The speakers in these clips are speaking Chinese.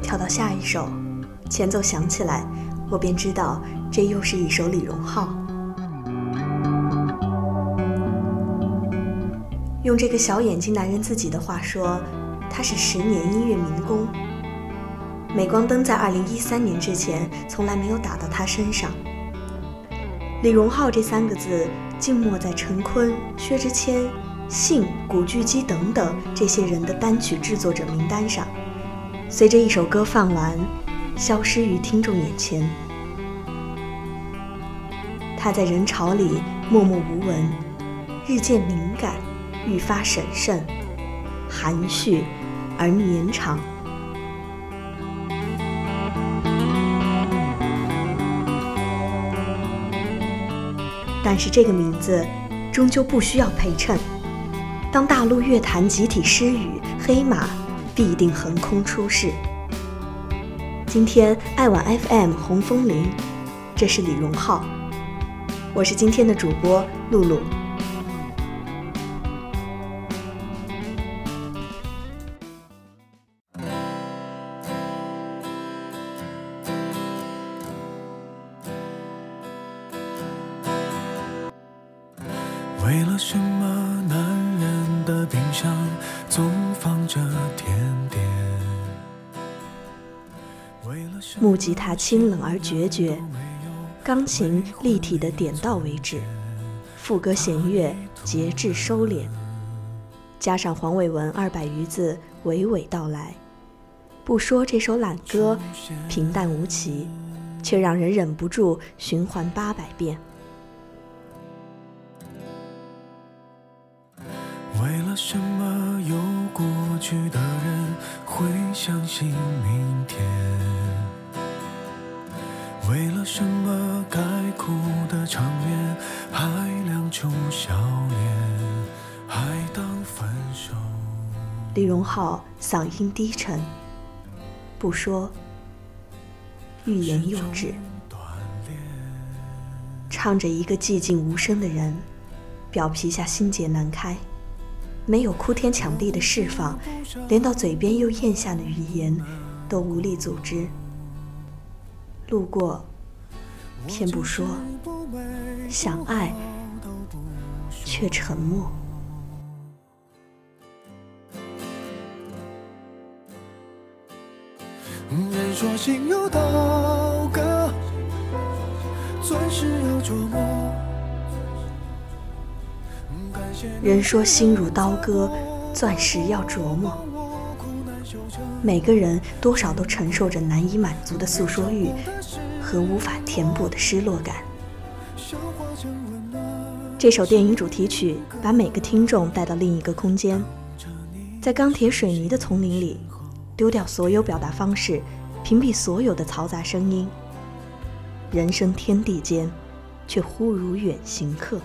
跳到下一首，前奏响起来，我便知道这又是一首李荣浩。用这个小眼睛男人自己的话说，他是十年音乐民工。镁光灯在二零一三年之前从来没有打到他身上。李荣浩这三个字静默在陈坤、薛之谦、信、古巨基等等这些人的单曲制作者名单上，随着一首歌放完，消失于听众眼前。他在人潮里默默无闻，日渐敏感，愈发审慎、含蓄而绵长。但是这个名字终究不需要陪衬。当大陆乐坛集体失语，黑马必定横空出世。今天爱晚 FM 红枫林，这是李荣浩，我是今天的主播露露。为了什么难的冰箱总放着甜点？木吉他清冷而决绝，钢琴立体的点到为止，副歌弦乐节制收敛，加上黄伟文二百余字娓娓道来，不说这首懒歌平淡无奇，却让人忍不住循环八百遍。什么有过去的人会相信明天？为了什么该哭的场面还亮出笑脸，还当分手？李荣浩嗓音低沉，不说，欲言又止，唱着一个寂静无声的人，表皮下心结难开。没有哭天抢地的释放，连到嘴边又咽下的语言都无力组织。路过，偏不说；想爱，却沉默。人说心有刀割，钻石要琢磨。人说心如刀割，钻石要琢磨。每个人多少都承受着难以满足的诉说欲和无法填补的失落感。这首电影主题曲把每个听众带到另一个空间，在钢铁水泥的丛林里，丢掉所有表达方式，屏蔽所有的嘈杂声音。人生天地间，却忽如远行客。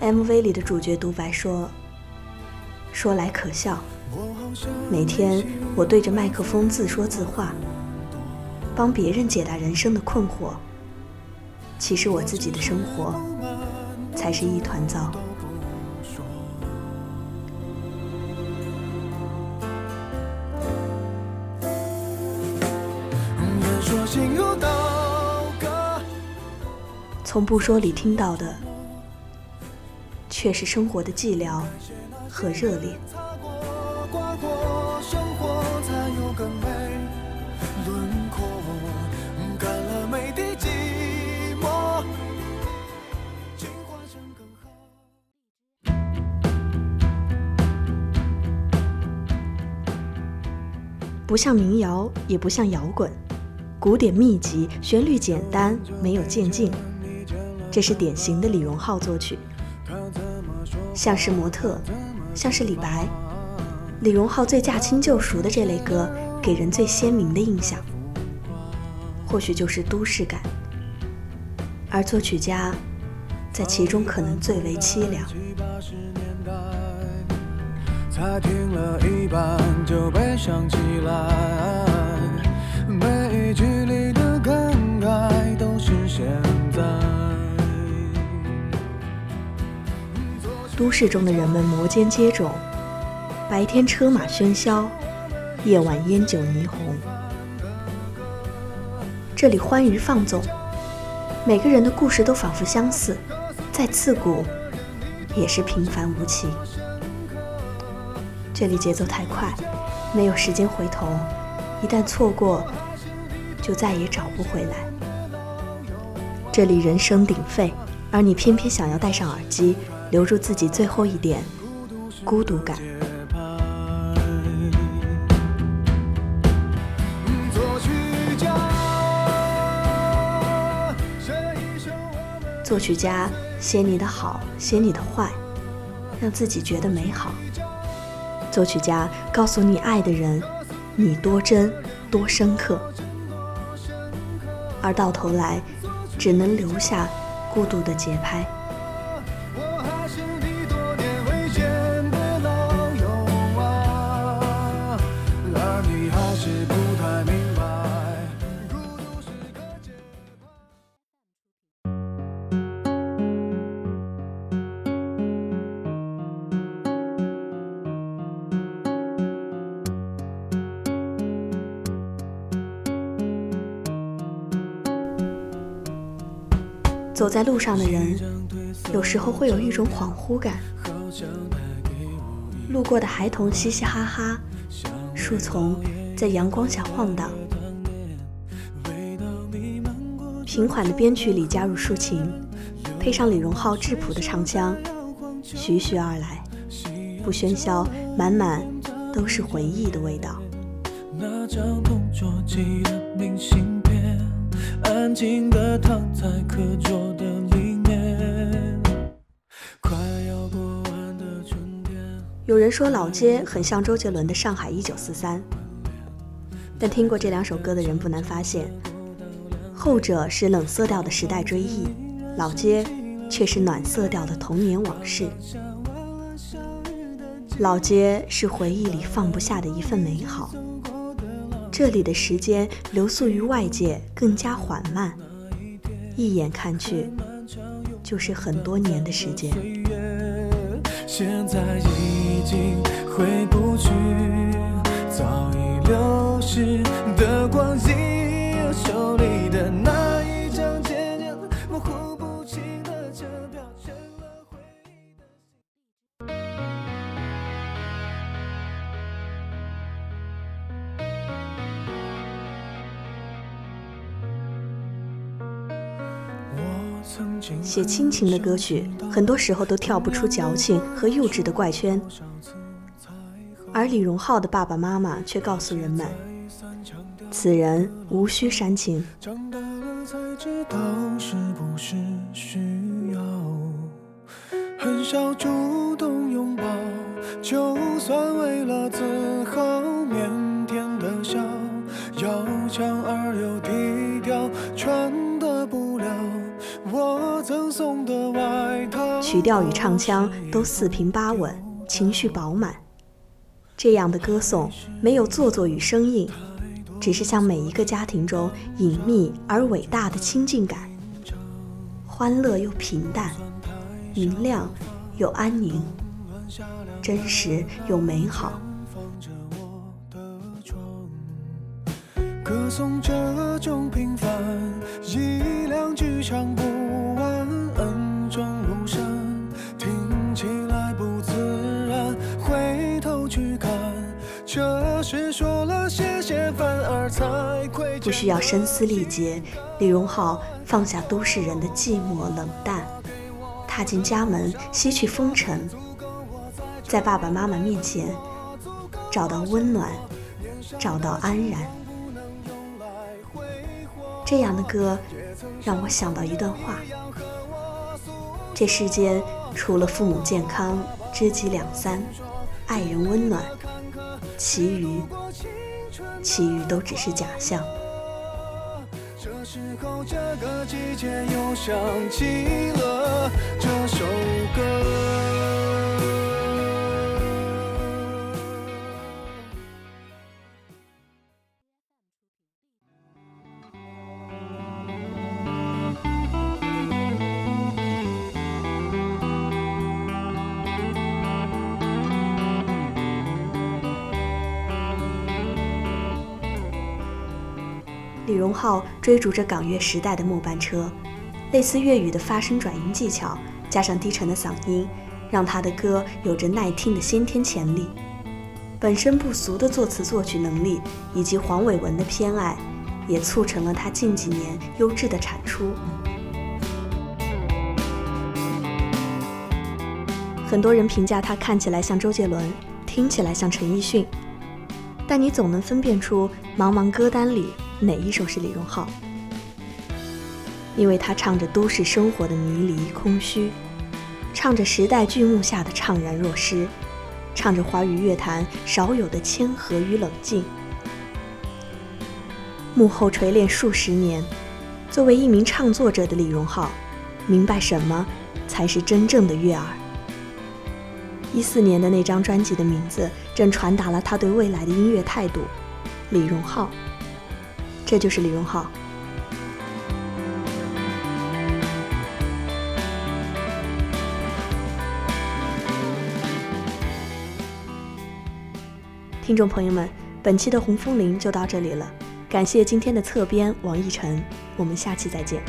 MV 里的主角独白说：“说来可笑，每天我对着麦克风自说自话，帮别人解答人生的困惑。其实我自己的生活才是一团糟。”从不说里听到的。却是生活的寂寥和热烈。不像民谣，也不像摇滚，古典密集，旋律简单，没有渐进。这是典型的李荣浩作曲。像是模特，像是李白，李荣浩最驾轻就熟的这类歌，给人最鲜明的印象，或许就是都市感，而作曲家在其中可能最为凄凉。每一句里的感慨都是现都市中的人们摩肩接踵，白天车马喧嚣，夜晚烟酒霓虹。这里欢愉放纵，每个人的故事都仿佛相似，再刺骨，也是平凡无奇。这里节奏太快，没有时间回头，一旦错过，就再也找不回来。这里人声鼎沸，而你偏偏想要戴上耳机，留住自己最后一点孤独感。作曲家写你的好，写你的坏，让自己觉得美好。作曲家告诉你爱的人，你多真多深刻，而到头来，只能留下孤独的节拍。走在路上的人，有时候会有一种恍惚感。路过的孩童嘻嘻哈哈，树丛在阳光下晃荡。平缓的编曲里加入竖琴，配上李荣浩质朴的唱腔，徐徐而来，不喧嚣，满满都是回忆的味道。那张同桌寄的明信片，安静的躺在课桌。有人说老街很像周杰伦的《上海一九四三》，但听过这两首歌的人不难发现，后者是冷色调的时代追忆，老街却是暖色调的童年往事。老街是回忆里放不下的一份美好，这里的时间流速于外界更加缓慢，一眼看去就是很多年的时间。现在已经回不去早已流逝写亲情的歌曲很多时候都跳不出矫情和幼稚的怪圈，而李荣浩的爸爸妈妈却告诉人们，此人无需煽情。很少就调与唱腔都四平八稳，情绪饱满。这样的歌颂没有做作与生硬，只是向每一个家庭中隐秘而伟大的亲近感。欢乐又平淡，明亮又安宁，真实又美好。歌颂这种平凡，一两句唱不不需要声嘶力竭，李荣浩放下都市人的寂寞冷淡，踏进家门吸去风尘，在爸爸妈妈面前找到温暖，找到安然。这样的歌让我想到一段话：这世间除了父母健康、知己两三、爱人温暖，其余。其余都只是假象。这时候，这个季节又想起了这首歌。荣浩追逐着港乐时代的末班车，类似粤语的发声转音技巧，加上低沉的嗓音，让他的歌有着耐听的先天潜力。本身不俗的作词作曲能力，以及黄伟文的偏爱，也促成了他近几年优质的产出。很多人评价他看起来像周杰伦，听起来像陈奕迅，但你总能分辨出茫茫歌单里哪一首是李荣浩，因为他唱着都市生活的迷离空虚，唱着时代剧目下的怅然若失。唱着华语乐坛少有的谦和与冷静，幕后锤炼数十年，作为一名唱作者的李荣浩，明白什么才是真正的悦耳。一四年的那张专辑的名字，正传达了他对未来的音乐态度。李荣浩，这就是李荣浩。听众朋友们，本期的红枫林就到这里了，感谢今天的侧边王奕晨，我们下期再见。